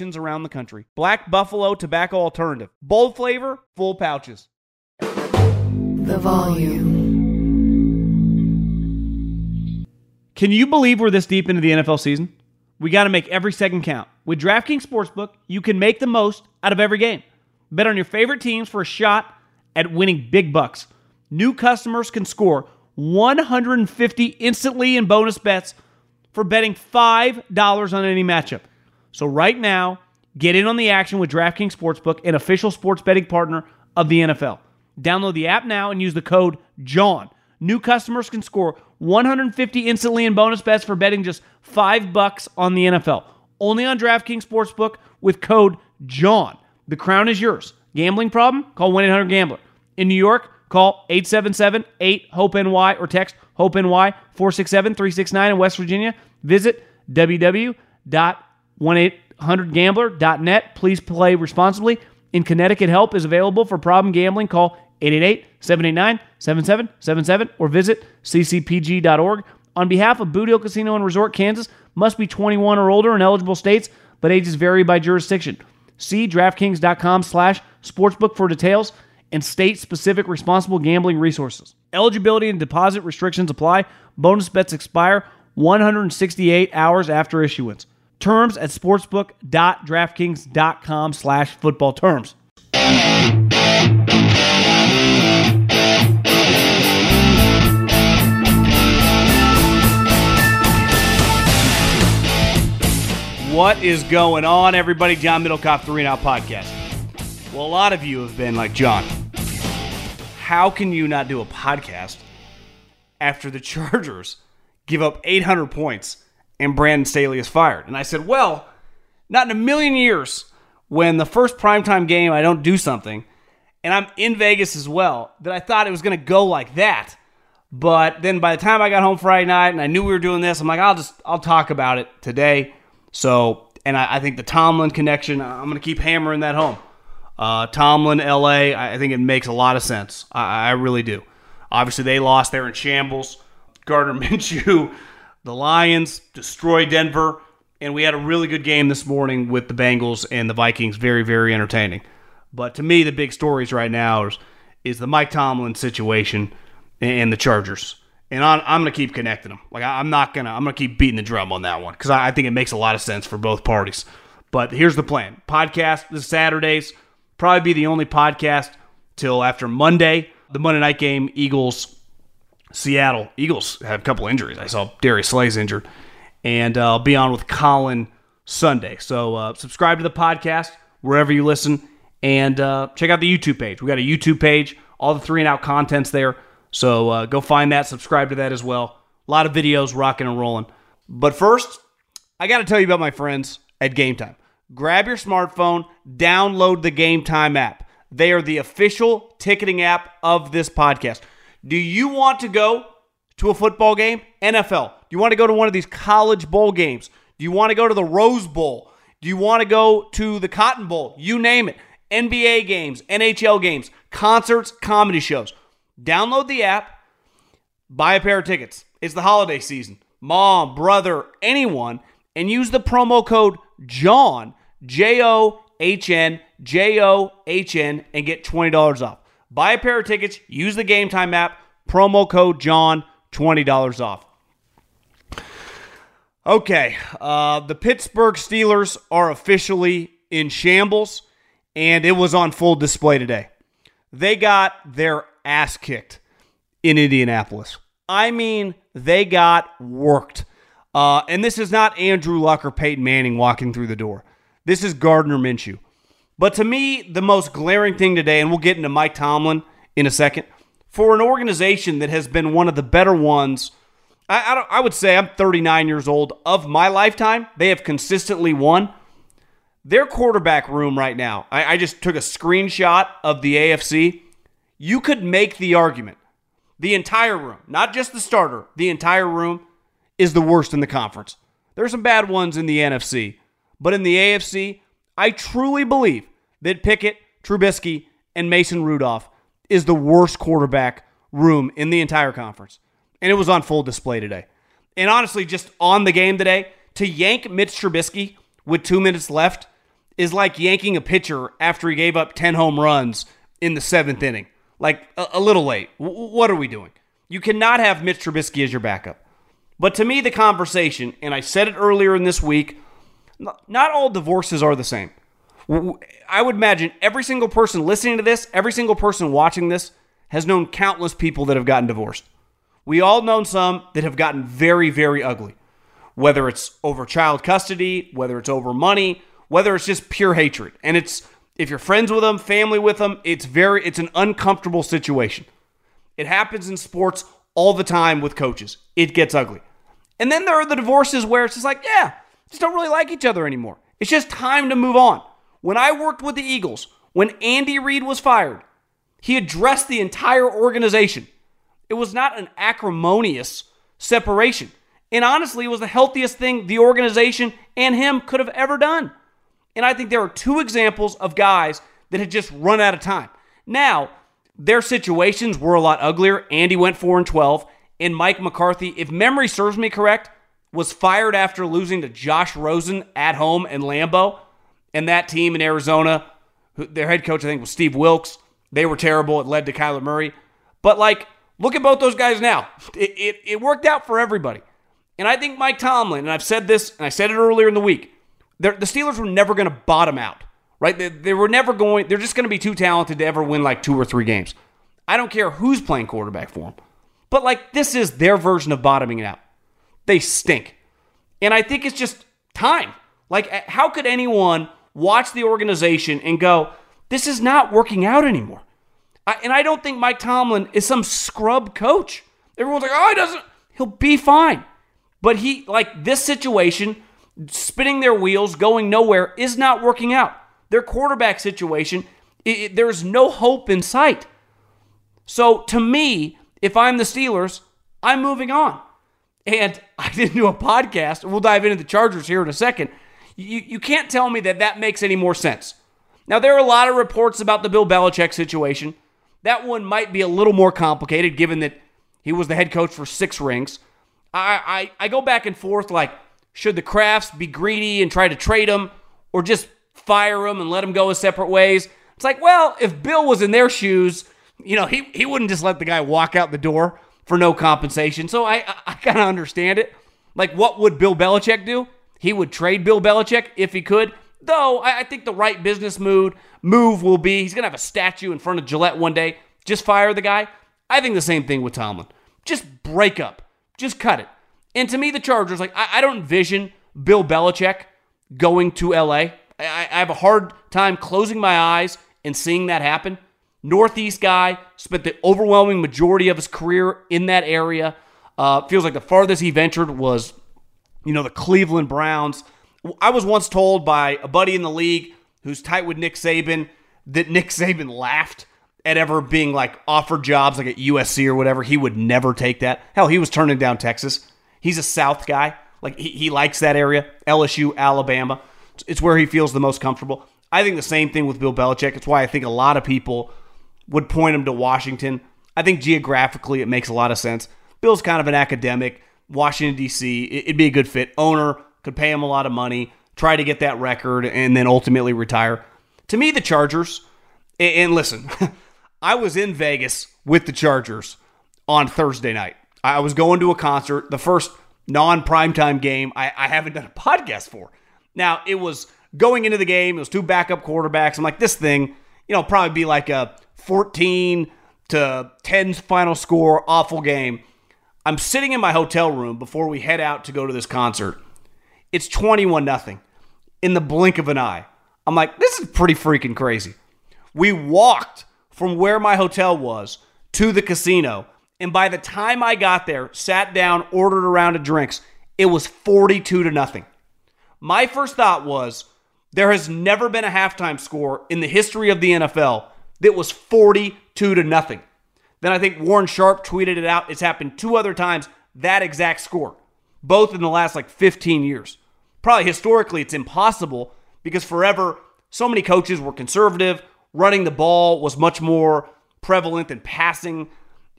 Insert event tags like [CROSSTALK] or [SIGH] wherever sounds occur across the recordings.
around the country. Black Buffalo Tobacco Alternative. Bold flavor, full pouches. The volume. Can you believe we're this deep into the NFL season? We got to make every second count. With DraftKings Sportsbook, you can make the most out of every game. Bet on your favorite teams for a shot at winning big bucks. New customers can score 150 instantly in bonus bets for betting $5 on any matchup. So right now, get in on the action with DraftKings Sportsbook, an official sports betting partner of the NFL. Download the app now and use the code JOHN. New customers can score 150 instantly in bonus bets for betting just 5 bucks on the NFL. Only on DraftKings Sportsbook with code JOHN. The crown is yours. Gambling problem? Call 1-800-GAMBLER. In New York, call 877-8-HOPE-NY or text HOPE-NY 467-369 in West Virginia. Visit www.1800gambler.net. Please play responsibly. In Connecticut, help is available for problem gambling. Call 888-789-7777 or visit ccpg.org. On behalf of Boot Hill Casino and Resort, Kansas, must be 21 or older in eligible states, but ages vary by jurisdiction. See DraftKings.com slash sportsbook for details and state-specific responsible gambling resources. Eligibility and deposit restrictions apply. Bonus bets expire 168 hours after issuance. Terms at sportsbook.draftkings.com slash football terms. What is going on, everybody? John Middlekauff, Three and Out Podcast. Well, a lot of you have been like, John, how can you not do a podcast after the [LAUGHS] Chargers give up 800 points and Brandon Staley is fired? And I said, well, not in a million years when the first primetime game I don't do something and I'm in Vegas as well that I thought it was going to go like that. But then by the time I got home Friday night and I knew we were doing this, I'm like, I'll just I'll talk about it today. So, and I, I think the Tomlin connection, I'm going to keep hammering that home. Uh, Tomlin, LA, I think it makes a lot of sense. I, I really do. Obviously, they lost. They're in shambles. Gardner [LAUGHS] Minshew, the Lions destroyed Denver, and we had a really good game this morning with the Bengals and the Vikings. Very, very entertaining. But to me, the big stories right now is, is the Mike Tomlin situation and the Chargers. And I'm, I'm going to keep connecting them. Like I- I'm not gonna I'm gonna keep beating the drum on that one because I, I think it makes a lot of sense for both parties. But here's the plan: podcast this Saturdays probably be the only podcast till after Monday, the Monday night game. Eagles, Seattle. Eagles have a couple injuries. I saw Darius Slay's injured, and uh, I'll be on with Colin Sunday. So uh, subscribe to the podcast wherever you listen, and uh, check out the YouTube page. We got a YouTube page. All the three and out contents there. So uh, go find that. Subscribe to that as well. A lot of videos rocking and rolling. But first, I got to tell you about my friends at Game Time. Grab your smartphone, download the Game Time app. They are the official ticketing app of this podcast. Do you want to go to a football game? NFL. Do you want to go to one of these college bowl games? Do you want to go to the Rose Bowl? Do you want to go to the Cotton Bowl? You name it. NBA games, NHL games, concerts, comedy shows. Download the app, buy a pair of tickets. It's the holiday season. Mom, brother, anyone, and use the promo code JOHN, J O H N, J O H N, and get $20 off. Buy a pair of tickets, use the Game Time app, promo code JOHN, $20 off. Okay, uh, the Pittsburgh Steelers are officially in shambles, and it was on full display today. They got their ass kicked in Indianapolis. I mean, they got worked. Uh, and this is not Andrew Luck or Peyton Manning walking through the door. This is Gardner Minshew. But to me, the most glaring thing today, and we'll get into Mike Tomlin in a second, for an organization that has been one of the better ones, I, I, I would say I'm 39 years old. Of my lifetime, they have consistently won. Their quarterback room right now, I, I just took a screenshot of the AFC. You could make the argument the entire room, not just the starter, the entire room is the worst in the conference. There's some bad ones in the NFC, but in the AFC, I truly believe that Pickett, Trubisky, and Mason Rudolph is the worst quarterback room in the entire conference. And it was on full display today. And honestly, just on the game today, to yank Mitch Trubisky with two minutes left is like yanking a pitcher after he gave up 10 home runs in the seventh inning. Like a, a little late. W- what are we doing? You cannot have Mitch Trubisky as your backup. But to me, the conversation, and I said it earlier in this week, not all divorces are the same. I would imagine every single person listening to this, every single person watching this, has known countless people that have gotten divorced. We all known some that have gotten very, very ugly. Whether it's over child custody, whether it's over money, whether it's just pure hatred. And it's if you're friends with them, family with them, it's very it's an uncomfortable situation. It happens in sports all the time with coaches. It gets ugly. And then there are the divorces where it's just like, yeah, just don't really like each other anymore. It's just time to move on. When I worked with the Eagles, when Andy Reid was fired, he addressed the entire organization. It was not an acrimonious separation. And honestly, it was the healthiest thing the organization and him could have ever done. And I think there are two examples of guys that had just run out of time. Now, their situations were a lot uglier. Andy went 4 and 12 and Mike McCarthy, if memory serves me correct, was fired after losing to Josh Rosen at home in Lambeau. And that team in Arizona, their head coach, I think, was Steve Wilks. They were terrible. It led to Kyler Murray. But, like, look at both those guys now. It, it, it worked out for everybody. And I think Mike Tomlin, and I've said this, and I said it earlier in the week, the Steelers were never going to bottom out, right? They, they were never going, they're just going to be too talented to ever win like two or three games. I don't care who's playing quarterback for them. But like this is their version of bottoming it out. They stink. And I think it's just time. Like how could anyone watch the organization and go, this is not working out anymore? I, and I don't think Mike Tomlin is some scrub coach. Everyone's like, oh, he doesn't. He'll be fine. But he, like this situation, spinning their wheels, going nowhere, is not working out. Their quarterback situation, it, it, there's no hope in sight. So to me, if I'm the Steelers, I'm moving on. And [LAUGHS] I didn't do a podcast. We'll dive into the Chargers here in a second. You, you can't tell me that that makes any more sense. Now, there are a lot of reports about the Bill Belichick situation. That one might be a little more complicated given that he was the head coach for six rings. I, I, I go back and forth like, should the Krafts be greedy and try to trade him or just fire him and let him go his separate ways? It's like, well, if Bill was in their shoes, you know, he, he wouldn't just let the guy walk out the door for no compensation. So I, I, I kind of understand it. Like, what would Bill Belichick do? He would trade Bill Belichick if he could. Though I, think the right business mood move will be he's gonna have a statue in front of Gillette one day. Just fire the guy. I think the same thing with Tomlin. Just break up. Just cut it. And to me, the Chargers, like I, I don't envision Bill Belichick going to LA. I, I have a hard time closing my eyes and seeing that happen. Northeast guy, spent the overwhelming majority of his career in that area. Uh, feels like the farthest he ventured was, you know, the Cleveland Browns. I was once told by a buddy in the league who's tight with Nick Saban that Nick [LAUGHS] Saban laughed at ever being like offered jobs like at USC or whatever. He would never take that. Hell, he was turning down Texas. He's a South guy. Like he, he likes that area. LSU, Alabama. It's where he feels the most comfortable. I think the same thing with Bill Belichick. It's why I think a lot of people would point him to Washington. I think geographically it makes a lot of sense. Bill's kind of an academic. Washington, D.C., it'd be a good fit. Owner could pay him a lot of money, try to get that record, and then ultimately retire. To me, the Chargers, and listen, [LAUGHS] I was in Vegas with the Chargers on Thursday night. I was going to a concert, the first non primetime game I, I haven't done a [LAUGHS] podcast for. Now, it was going into the game, it was two backup quarterbacks. I'm like, this thing, you know, probably be like a 14 to 10 final score, awful game. I'm sitting in my hotel room before we head out to go to this concert. It's 21 nothing in the blink of an eye. I'm like, this is pretty freaking crazy. We walked from where my hotel was to the casino, and by the time I got there, sat down, ordered a round of drinks, it was 42 to nothing. My first thought was there has never been a halftime score in the history of the NFL that was 42 to nothing. Then I think Warren Sharp tweeted it out. It's happened two other times, that exact score, both in the last like 15 years. Probably historically, it's impossible because forever, so many coaches were conservative. Running the ball was much more prevalent than passing.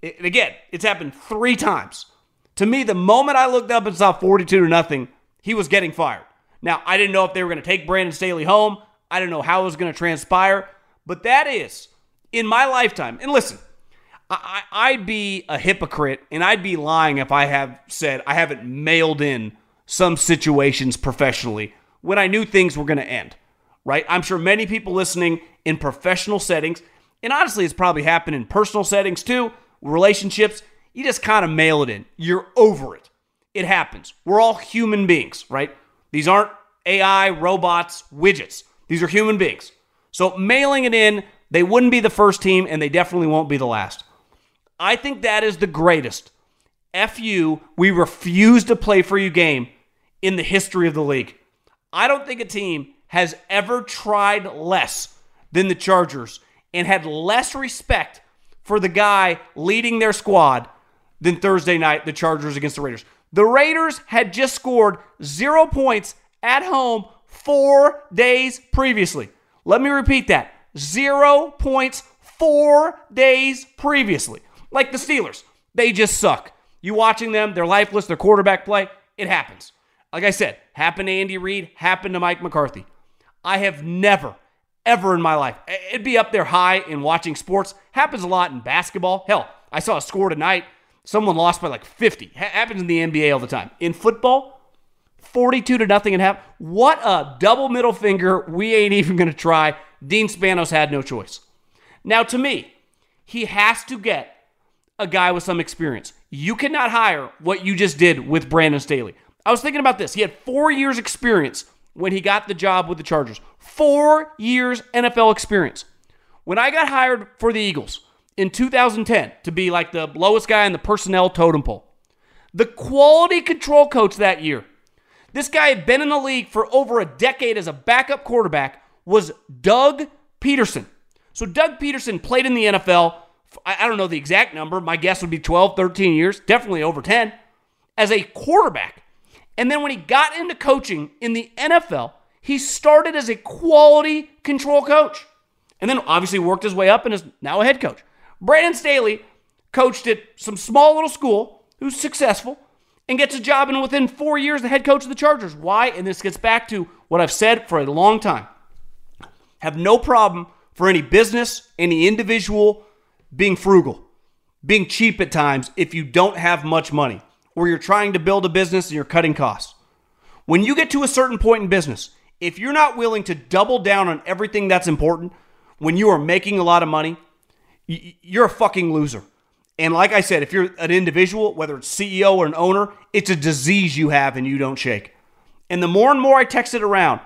And again, it's happened three times. To me, the moment I looked up and saw 42 to nothing, he was getting fired. Now, I didn't know if they were going to take Brandon Staley home. I didn't know how it was going to transpire. But that is, in my lifetime, and listen, I, would be a hypocrite and I'd be lying if I have said I haven't mailed in some situations professionally when I knew things were going to end, right? I'm sure many people listening in professional settings, and honestly, it's probably happened in personal settings too, relationships, you just kind of mail it in. You're over it. It happens. We're all human beings, right? These aren't AI, robots, widgets. These are human beings. So mailing it in, they wouldn't be the first team, and they definitely won't be the last. I think that is the greatest FU, we refuse to play for you game in the history of the league. I don't think a team has ever tried less than the Chargers and had less respect for the guy leading their squad than Thursday night, the Chargers against the Raiders. The Raiders had just scored zero points at home four days previously. Let me repeat that zero points four days previously like the Steelers. They just suck. You watching them, they're lifeless, their quarterback play, it happens. Like I said, happened to Andy Reid, happened to Mike McCarthy. I have never, ever in my life, it'd be up there high in watching sports. Happens a lot in basketball. Hell, I saw a score tonight. Someone lost by like 50. happens in the NBA all the time. In football, 42 to nothing and half. What a double middle finger. We ain't even going to try. Dean Spanos had no choice. Now, to me, he has to get a guy with some experience. You cannot hire what you just did with Brandon Staley. I was thinking about this. He had four years' experience when he got the job with the Chargers. Four years NFL experience. When I got hired for the Eagles in 2010 to be like the lowest guy in the personnel totem pole, the quality control coach that year, this guy had been in the league for over a decade as a backup quarterback, was Doug Pederson. So Doug Pederson played in the NFL I don't know the exact number. My guess would be 12, 13 years, definitely over 10, as a quarterback. And then when he got into coaching in the NFL, he started as a quality control coach. And then obviously worked his way up and is now a head coach. Brandon Staley coached at some small little school who's successful and gets a job and within four years the head coach of the Chargers. Why? And this gets back to what I've said for a long time. Have no problem for any business, any individual being frugal, being cheap at times if you don't have much money, or you're trying to build a business and you're cutting costs. When you get to a certain point in business, if you're not willing to double down on everything that's important when you are making a lot of money, you're a fucking loser. And like I said, if you're an individual, whether it's CEO or an owner, it's a disease you have and you don't shake. And the more and more I text it around,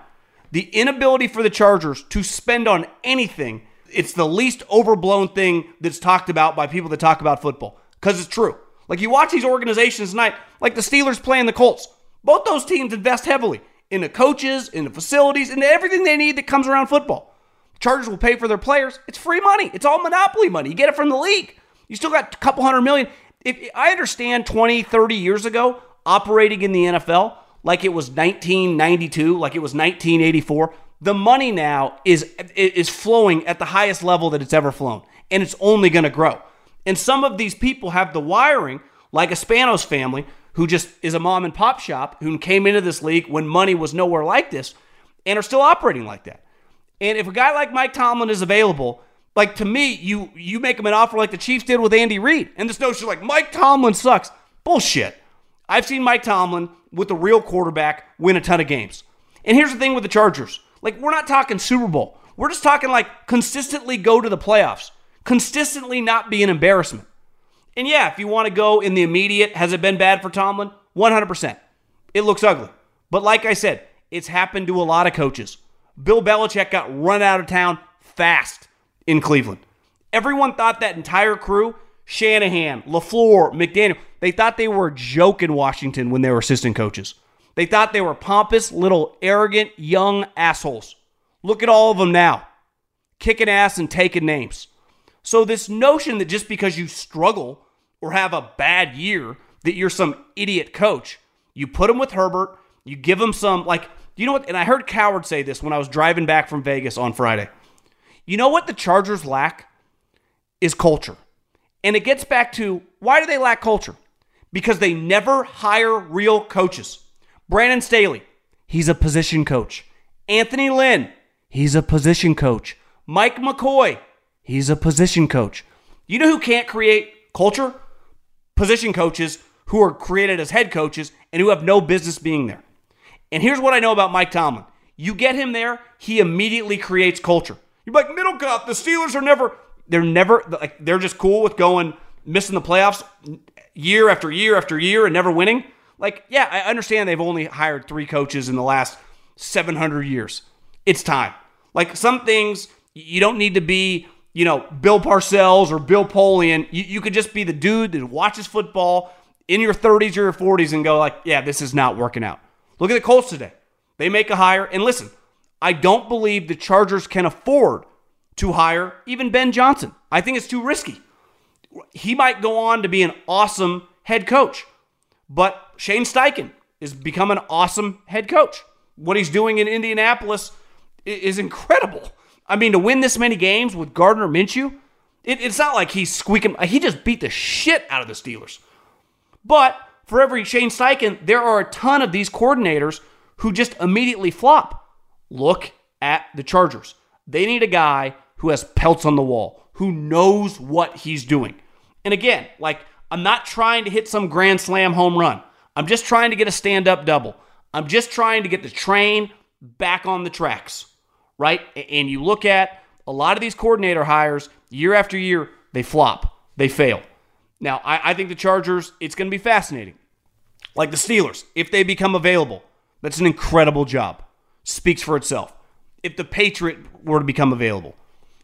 the inability for the Chargers to spend on anything it's the least overblown thing that's talked about by people that talk about football because it's true. Like you watch these organizations tonight, like the Steelers playing the Colts. Both those teams invest heavily in the coaches, in the facilities, in everything they need that comes around football. Chargers will pay for their players. It's free money. It's all monopoly money. You get it from the league. You still got a couple hundred million. If I understand 20, 30 years ago operating in the NFL like it was 1992, like it was 1984, the money now is is flowing at the highest level that it's ever flown, and it's only going to grow. And some of these people have the wiring, like a Spanos family, who just is a mom and pop shop, who came into this league when money was nowhere like this, and are still operating like that. And if a guy like Mike Tomlin is available, like to me, you you make him an offer like the Chiefs did with Andy Reid, and this notion like Mike Tomlin sucks. Bullshit. I've seen Mike Tomlin with the real quarterback win a ton of games. And here's the thing with the Chargers. Like we're not talking Super Bowl. We're just talking like consistently go to the playoffs. Consistently not be an embarrassment. And yeah, if you want to go in the immediate, has it been bad for Tomlin? 100%. It looks ugly. But like I said, it's happened to a lot of coaches. Bill Belichick got run out of town fast in Cleveland. Everyone thought that entire crew, Shanahan, LaFleur, McDaniel, they thought they were a joke in Washington when they were assistant coaches. They thought they were pompous, little, arrogant, young assholes. Look at all of them now, kicking ass and taking names. So, this notion that just because you struggle or have a bad year, that you're some idiot coach, you put them with Herbert, you give them some, like, you know what? And I heard Cowherd say this when I was driving back from Vegas on Friday. You know what the Chargers lack? Is culture. And it gets back to why do they lack culture? Because they never hire real coaches. Brandon Staley, he's a position coach. Anthony Lynn, he's a position coach. Mike McCoy, he's a position coach. You know who can't create culture? Position coaches who are created as head coaches and who have no business being there. And here's what I know about Mike Tomlin you get him there, he immediately creates culture. You're like, Middlekauff, the Steelers are never, they're never, like, they're just cool with going, missing the playoffs year after year after year and never winning. Like, yeah, I understand they've only hired three coaches in the last 700 years. It's time. Like, some things you don't need to be, you know, Bill Parcells or Bill Polian. You, you could just be the dude that watches football in your 30s or your 40s and go, like, yeah, this is not working out. Look at the Colts today. They make a hire. And listen, I don't believe the Chargers can afford to hire even Ben Johnson. I think it's too risky. He might go on to be an awesome head coach. But Shane Steichen is become an awesome head coach. What he's doing in Indianapolis is incredible. I mean, to win this many games with Gardner Minshew, it, it's not like he's squeaking. He just beat the shit out of the Steelers. But for every Shane Steichen, there are a ton of these coordinators who just immediately flop. Look at the Chargers. They need a guy who has pelts on the wall, who knows what he's doing. And again, like I'm not trying to hit some grand slam home run. I'm just trying to get a stand up double. I'm just trying to get the train back on the tracks, right? And you look at a lot of these coordinator hires year after year, they flop, they fail. Now, I, I think the Chargers, it's going to be fascinating. Like the Steelers, if they become available, that's an incredible job. Speaks for itself. If the Patriot were to become available,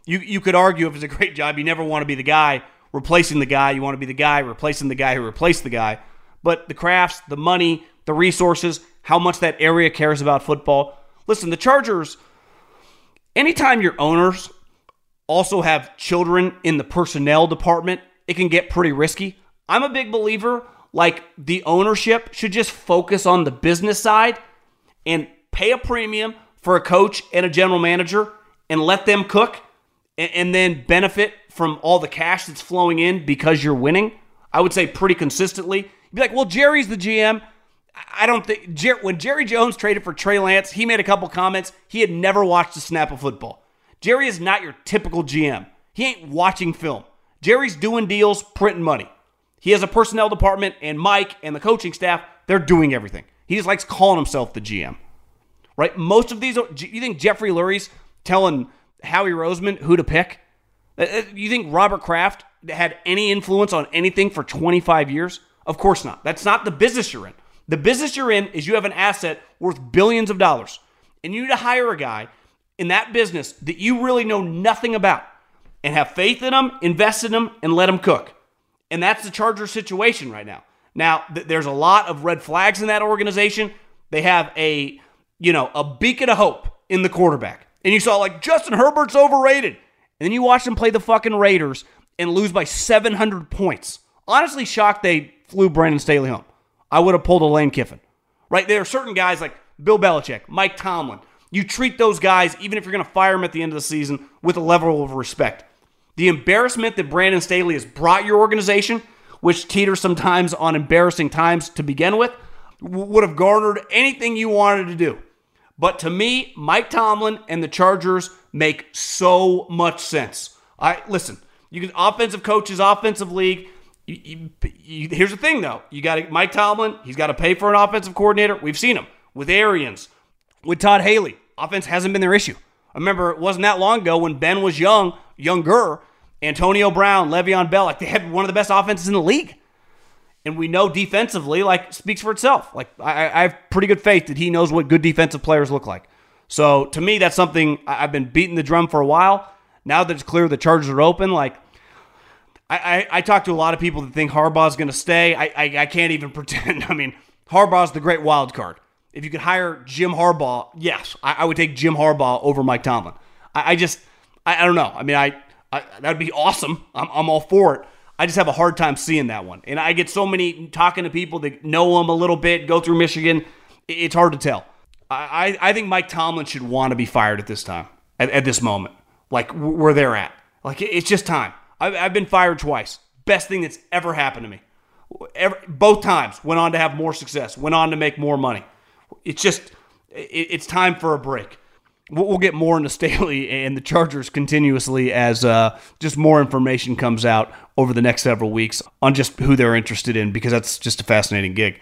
you, you could argue if it's a great job, you never want to be the guy replacing the guy. You want to be the guy replacing the guy who replaced the guy. But the Krafts, the money, the resources, how much that area cares about football. Listen, the Chargers, anytime your owners also have children in the personnel department, it can get pretty risky. I'm a big believer like the ownership should just focus on the business side and pay a premium for a coach and a general manager and let them cook and, then benefit from all the cash that's flowing in because you're winning. I would say pretty consistently. You'd be like, well, Jerry's the GM. I don't think when Jerry Jones traded for Trey Lance, he made a couple comments. He had never watched a snap of football. Jerry is not your typical GM. He ain't watching film. Jerry's doing deals, printing money. He has a personnel department, and Mike and the coaching staff, they're doing everything. He just likes calling himself the GM. Right? Most of these, you think Jeffrey Lurie's telling Howie Roseman who to pick? Uh, uh, you think Robert Kraft had any influence on anything for 25 years? Of course not. That's not the business you're in. The business you're in is you have an asset worth billions of dollars, and you need to hire a guy in that business that you really know nothing about and have faith in them, invest in them, and let them cook. And that's the Charger situation right now. Now, th- there's a lot of red flags in that organization. They have a, you know, a beacon of hope in the quarterback. And you saw like Justin Herbert's overrated. And then you watch them play the fucking Raiders and lose by 700 points. Honestly, shocked they flew Brandon Staley home. I would have pulled a Lane Kiffin. Right? There are certain guys like Bill Belichick, Mike Tomlin, You treat those guys, even if you're going to fire them at the end of the season, with a level of respect. The embarrassment that Brandon Staley has brought your organization, which teeters sometimes on embarrassing times to begin with, would have garnered anything you wanted to do. But to me, Mike Tomlin and the Chargers make so much sense. I listen. You can offensive coaches, offensive league. You, you, you, here's the thing, though. You got Mike Tomlin. He's got to pay for an offensive coordinator. We've seen him with Arians, with Todd Haley. Offense hasn't been their issue. I remember it wasn't that long ago when Ben was young, younger. Antonio Brown, Le'Veon Bell, like they had one of the best offenses in the league. And we know defensively, like speaks for itself. Like I, I have pretty good faith that he knows what good defensive players look like. So to me, that's something I've been beating the drum for a while. Now that it's clear the Chargers are open, like I, I, I talk to a lot of people that think Harbaugh's going to stay. I, I, I can't even [LAUGHS] pretend. I mean, Harbaugh's the great wild card. If you could hire Jim Harbaugh, yes, I, I would take Jim Harbaugh over Mike Tomlin. I, I just, I, I, don't know. I mean, I, I that'd be awesome. I'm, I'm all for it. I just have a hard time seeing that one. And I get so many talking to people that know him a little bit, go through Michigan. It's hard to tell. I, I think Mike Tomlin should want to be fired at this time, at, at this moment, like where they're at. Like it's just time. I've, I've been fired twice. Best thing that's ever happened to me. Both times went on to have more success, went on to make more money. It's just, it, it's time for a break. We'll, we'll, get more into Staley and the Chargers continuously as uh, just more information comes out over the next several weeks on just who they're interested in because that's just a fascinating gig.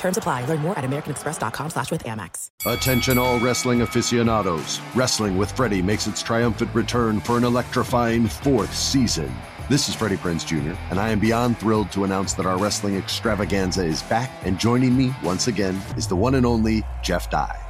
Terms apply. Learn more at americanexpress.com slash with Amex. Attention all wrestling aficionados. Wrestling with Freddie makes its triumphant return for an electrifying fourth season. This is Freddie Prinze Jr., and I am beyond thrilled to announce that our wrestling extravaganza is back, and joining me once again is the one and only Jeff Dye.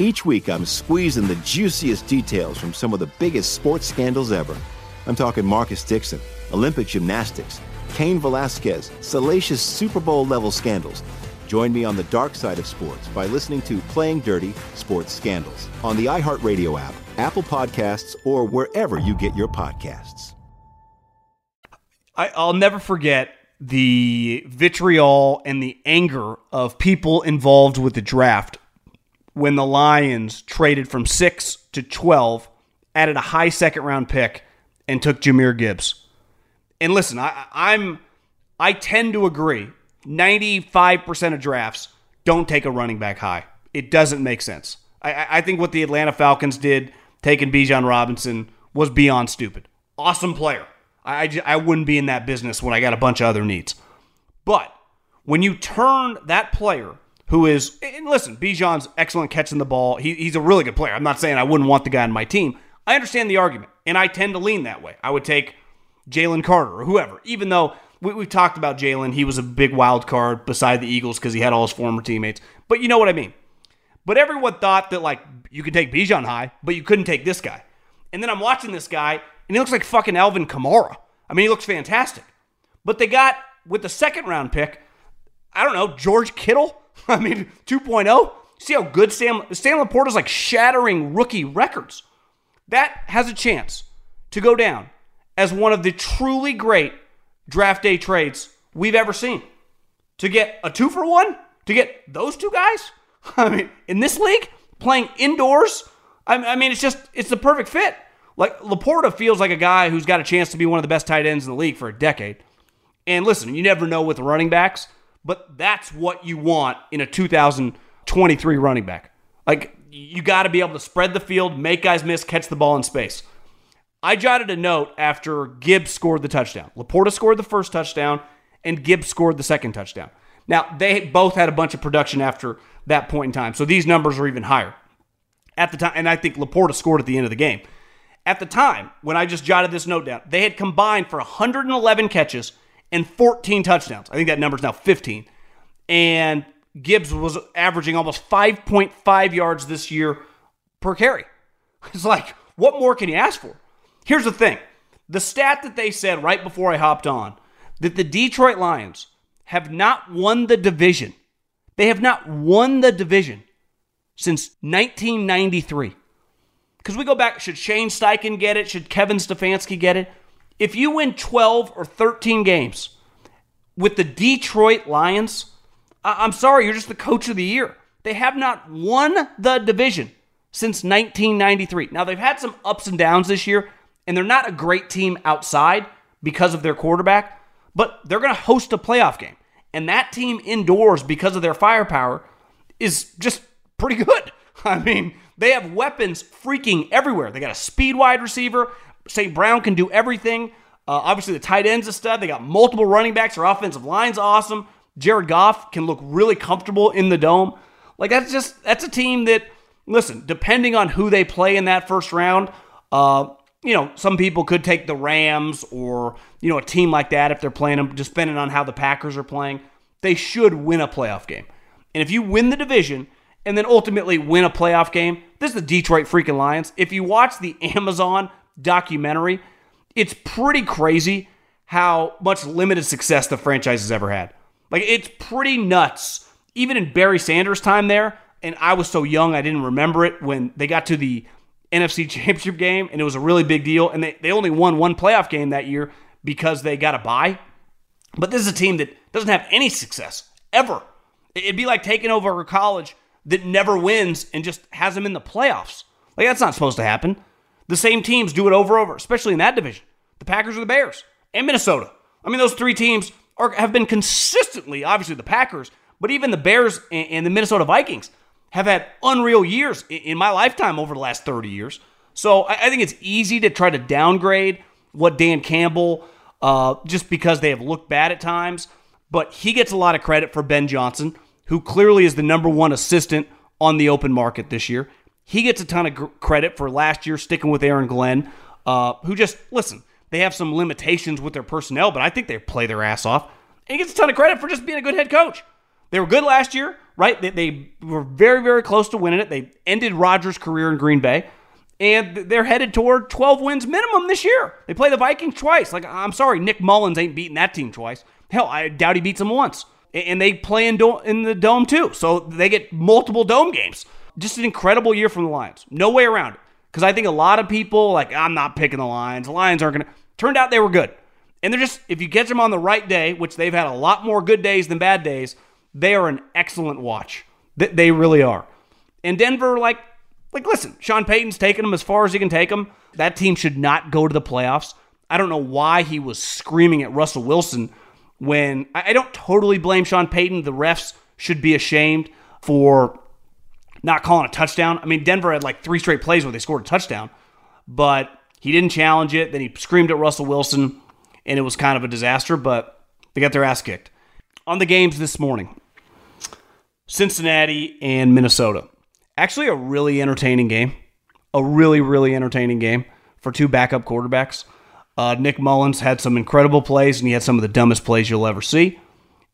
Each week, I'm squeezing the juiciest details from some of the biggest sports scandals ever. I'm talking Marcus Dixon, Olympic gymnastics, Cain Velasquez, salacious Super Bowl level scandals. Join me on the dark side of sports by listening to Playing Dirty Sports Scandals on the iHeartRadio app, Apple Podcasts, or wherever you get your podcasts. I, I'll never forget the vitriol and the anger of people involved with the draft when the Lions traded from six to 12, added a high second round pick, and took Jahmyr Gibbs. And listen, I, I'm I tend to agree. 95% of drafts don't take a running back high. It doesn't make sense. I, I think what the Atlanta Falcons did, taking Bijan Robinson, was beyond stupid. Awesome player. I, I, I wouldn't be in that business when I got a bunch of other needs. But when you turn that player who is, and listen, Bijan's excellent catching the ball. He, he's a really good player. I'm not saying I wouldn't want the guy on my team. I understand the argument, and I tend to lean that way. I would take Jalen Carter or whoever, even though we, have talked about Jalen. He was a big wild card beside the Eagles because he had all his former teammates. But you know what I mean. But everyone thought that, like, you could take Bijan high, but you couldn't take this guy. And then I'm watching this guy, and he looks like fucking Alvin Kamara. I mean, he looks fantastic. But they got, with the second round pick, I don't know, George Kittle? [LAUGHS] I mean, 2.0. See how good Sam Sam LaPorta's like shattering rookie records. That has a chance. to go down as one of the truly great draft day trades we've ever seen. To get a two for one, to get those two guys, [LAUGHS] I mean, in this league, playing indoors, I mean, it's just, it's the perfect fit. Like, LaPorta feels like a guy who's got a chance to be one of the best tight ends in the league for a decade. And listen, you never know with running backs, but that's what you want in a 2023 running back. Like, you got to be able to spread the field, make guys miss, catch the ball in space. I jotted a note after Gibbs scored the touchdown. LaPorta scored the first touchdown, and Gibbs scored the second touchdown. Now, they both had a bunch of production after that point in time, so these numbers are even higher. At the time, and I think LaPorta scored at the end of the game. At the time, when I just jotted this note down, they had combined for 111 catches and 14 touchdowns. I think that number's now 15. And Gibbs was averaging almost 5.5 yards this year per carry. [LAUGHS] It's like, what more can you ask for? Here's the thing the stat that they said right before I hopped on that the Detroit Lions have not won the division. They have not won the division since 1993. Because we go back, should Shane Steichen get it? Should Kevin Stefanski get it? If you win 12 or 13 games with the Detroit Lions, I- am sorry, you're just the coach of the year. They have not won the division since 1993. Now, they've had some ups and downs this year, and they're not a great team outside because of their quarterback, but they're going to host a playoff game. And that team indoors, because of their firepower, is just pretty good. [LAUGHS] I mean, they have weapons freaking everywhere. They got a speed wide receiver. St. Brown can do everything. Uh, obviously, the tight end's a stud. They got multiple running backs. Their offensive line's awesome. Jared Goff can look really comfortable in the dome. Like that's just that's a team that listen, depending on who they play in that first round, uh, you know, some people could take the Rams or you know a team like that if they're playing them, just depending on how the Packers are playing. They should win a playoff game, and if you win the division and then ultimately win a playoff game, this is the Detroit freaking Lions. If you watch the [LAUGHS] Amazon documentary, it's pretty crazy how much limited success the franchise has ever had. Like it's pretty nuts. Even in Barry Sanders' time there, and I was so young I didn't remember it when they got to the NFC [LAUGHS] Championship game, and it was a really big deal. And they, they only won one playoff game that year because they got a bye. But this is a team that doesn't have any success ever. It'd be like taking over a college that never wins and just has them in the playoffs. Like that's not supposed to happen. The same teams do it over and over, especially in that division. The Packers or the Bears and Minnesota. I mean, those three teams are, have been consistently, obviously the Packers, but even the Bears and, and the Minnesota Vikings have had unreal years in, in, my lifetime over the last 30 years. So I, I, think it's easy to try to downgrade what Dan Campbell, uh, just because they have looked bad at times. But he gets a lot of credit for Ben Johnson, who clearly is the number one assistant on the open market this year. He gets a ton of gr- credit for last year sticking with Aaron Glenn, uh, who just, listen, they have some limitations with their personnel, but I think they play their ass off. And he gets a ton of credit for just being a good head coach. They were good last year, right? They, they were very, very close to winning it. They ended Rodgers' career in Green Bay, and they're headed toward 12 wins minimum this year. They play the Vikings twice. Like, I'm sorry, Nick Mullens ain't beating that team twice. Hell, I doubt he beats them once. And they play in, do- in the dome too, so they get multiple dome games. Just an incredible year from the Lions. No way around it. Because I think a lot of people, like, I'm not picking the Lions. The Lions aren't going to. Turned out they were good. And they're just, if you catch them on the right day, which they've had a lot more good days than bad days, they are an excellent watch. They really are. And Denver, like, like listen, Sean Payton's taking them as far as he can take them. That team should not go to the playoffs. I don't know why he was screaming at Russell Wilson when I don't totally blame Sean Payton. The refs should be ashamed for not calling a touchdown. I mean, Denver had like three straight plays where they scored a touchdown, but he didn't challenge it. Then he screamed at Russell Wilson, and it was kind of a disaster, but they got their ass kicked. On the games this morning Cincinnati and Minnesota. Actually, a really entertaining game. A really, really entertaining game for two backup quarterbacks. Uh, Nick Mullens had some incredible plays, and he had some of the dumbest plays you'll ever see.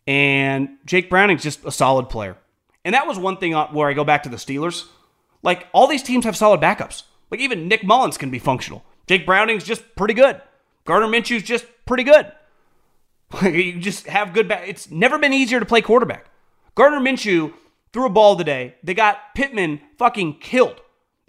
And Jake Browning's just a solid player. And that was one thing uh, where I go back to the Steelers. Like, all these teams have solid backups. Like, even Nick Mullens can be functional. Jake Browning's just pretty good. Gardner Minshew's just pretty good. [LAUGHS] Like, you just have good back. It's never been easier to play quarterback. Gardner Minshew threw a ball today. They got Pittman fucking killed.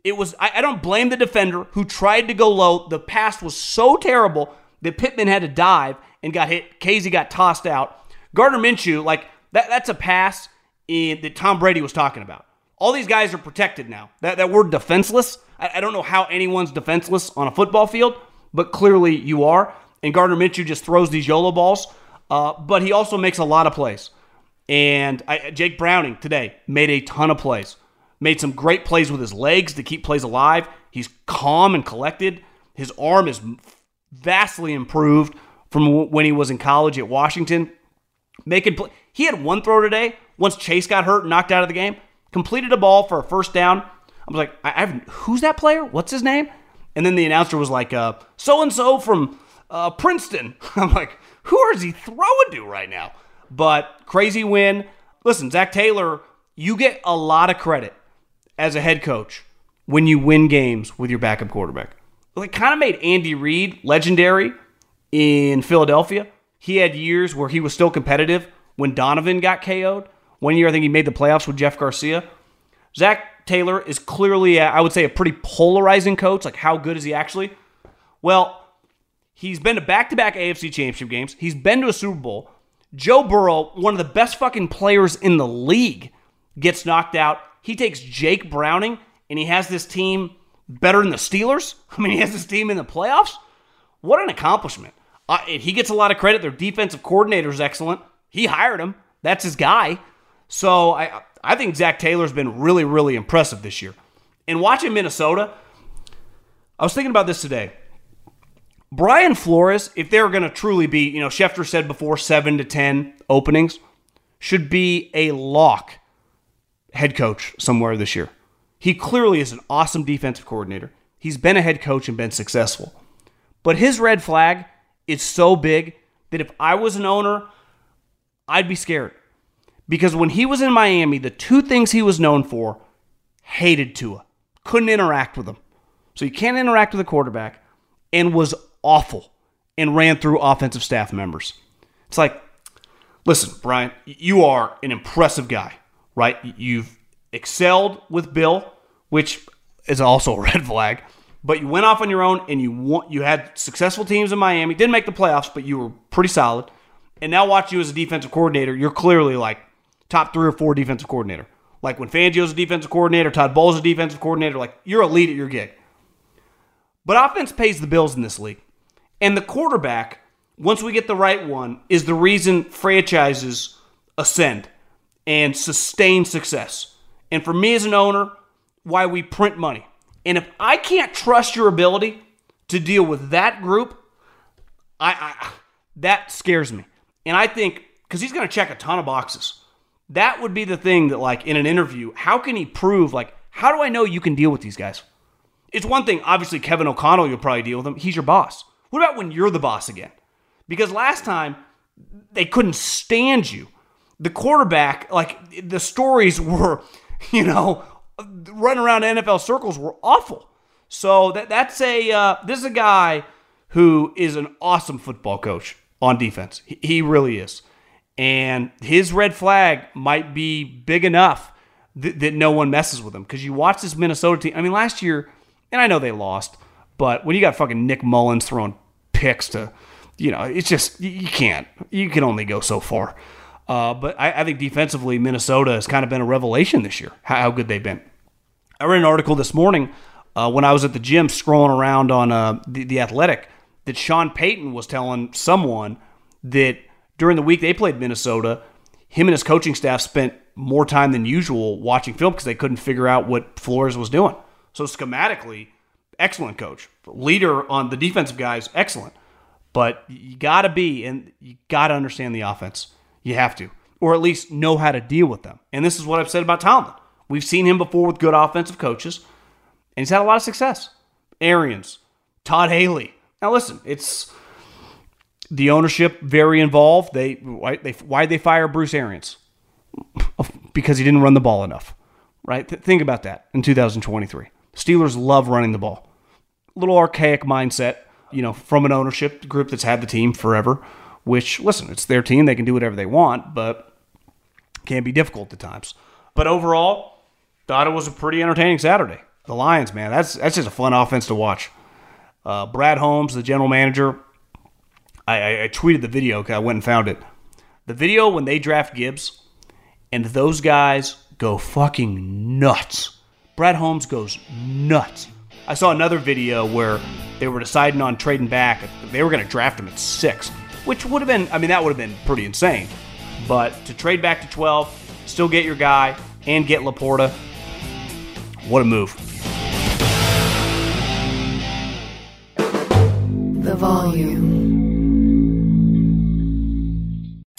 It was I, I don't blame the defender who tried to go low. The pass was so terrible that Pittman had to dive and got hit. Kazee got tossed out. Gardner Minshew, like that, that's a pass in, that Tom Brady was talking about. All these guys are protected now. That, that word defenseless, I, I don't know how anyone's defenseless on a football field, but clearly you are. And Gardner Minshew just throws these YOLO balls, uh, but he also makes a lot of plays. And I, Jake Browning today made a ton of plays, made some great plays with his legs to keep plays alive. He's calm and collected. His arm is vastly improved from when he was in college at Washington. Making play. He had one throw today. Once Chase got hurt and knocked out of the game, completed a ball for a first down. I was like, I, have who's that player? What's his name? And then the announcer was like, so and so from uh, Princeton. [LAUGHS] I'm like, who is he throwing to right now? But crazy win. Listen, Zac Taylor, you get a lot of credit as a head coach when you win games with your backup quarterback. It kind of made Andy Reid legendary in Philadelphia. He had years where he was still competitive when Donovan got KO'd. One year, I think he made the playoffs with Jeff Garcia. Zac Taylor is clearly, I would say, a pretty polarizing coach. Like, how good is he actually? Well, he's been to back to back AFC championship games, he's been to a Super Bowl. Joe Burrow, one of the best fucking players in the league, gets knocked out. He takes Jake Browning, and he has this team better than the Steelers. [LAUGHS] I mean, he has this team in the playoffs. What an accomplishment. Uh, he gets a lot of credit. Their defensive coordinator is excellent. He hired him. That's his guy. So I I think Zac Taylor's been really, really impressive this year. And watching Minnesota, I was thinking about this today. Brian Flores, if they're going to truly be, you know, Schefter said before seven to 10 openings, should be a lock head coach somewhere this year. He clearly is an awesome defensive coordinator. He's been a head coach and been successful. But his red flag is so big that if I was an owner, I'd be scared. Because when he was in Miami, the two things he was known for hated Tua, couldn't interact with him. So you can't interact with a quarterback, and was awful and ran through offensive staff members. It's like, listen, Brian, you are an impressive guy, right? You've excelled with Bill, which is also a [LAUGHS] red flag. But you went off on your own and you want, you had successful teams in Miami. Didn't make the playoffs, but you were pretty solid. And now watch you as a defensive coordinator, you're clearly like top three or four defensive coordinator. Like when Fangio's a defensive coordinator, Todd Bowles a defensive coordinator, like you're elite at your gig. But offense pays the bills in this league. And the quarterback, once we get the right one, is the reason franchises ascend and sustain success. And for me as an owner, why we print money. And if I can't trust your ability to deal with that group, I, I that scares me. And I think because he's going to check a ton of boxes. That would be the thing that, like, in an interview, how can he prove, like, how do I know you can deal with these guys? It's one thing, obviously, Kevin O'Connell, you'll probably deal with him. He's your boss. What about when you're the boss again? Because last time, they couldn't stand you. The quarterback, like, the stories [LAUGHS] were, you know, running around NFL circles were awful. So that that's a uh, this is a guy who is an awesome football coach on defense. He, he really is. And his red flag might be big enough th- that no one messes with him. Because you watch this Minnesota team. I mean, last year, and I know they lost, but when you got fucking Nick Mullens throwing picks to, you know, it's just, you can't. You can only go so far. Uh, but I, I, think defensively, Minnesota has kind of been a revelation this year, how, how good they've been. I read an article this morning uh, when I was at the gym scrolling around on uh, the, the Athletic that Sean Payton was telling someone that during the week they played Minnesota, him and his coaching staff spent more time than usual watching film because they couldn't figure out what Flores was doing. So schematically, excellent coach. Leader on the defensive guys, excellent. But you got to be and you got to understand the offense. You have to, or at least know how to deal with them. And this is what I've said about Tomlin. We've seen him before with good offensive coaches, and he's had a lot of success. Arians, Todd Haley. Now listen, it's the ownership very involved. They why they why they fire Bruce Arians? because he didn't run the ball enough, right? Th- think about that in 2023. Steelers love running the ball. Little archaic mindset, you know, from an ownership group that's had the team forever. Which listen, it's their team; they can do whatever they want, but can be difficult at times. But overall, thought it was a pretty entertaining Saturday. the Lions, man, that's that's just a fun offense to watch. Uh, Brad Holmes, the general manager, I, I, tweeted the video because I went and found it. The video when they draft Gibbs, and those guys go fucking nuts. Brad Holmes goes nuts. I saw another video where they were deciding on trading back. They were going to draft him at six, which would have been, I mean, that would have been pretty insane. But to trade back to 12, still get your guy, and get LaPorta, what a move. The volume.